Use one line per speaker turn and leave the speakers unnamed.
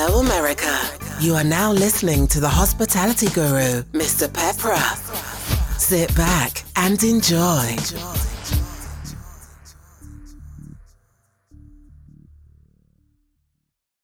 Hello, America. You are now listening to the hospitality guru, Mr. Pepra. Sit back and enjoy.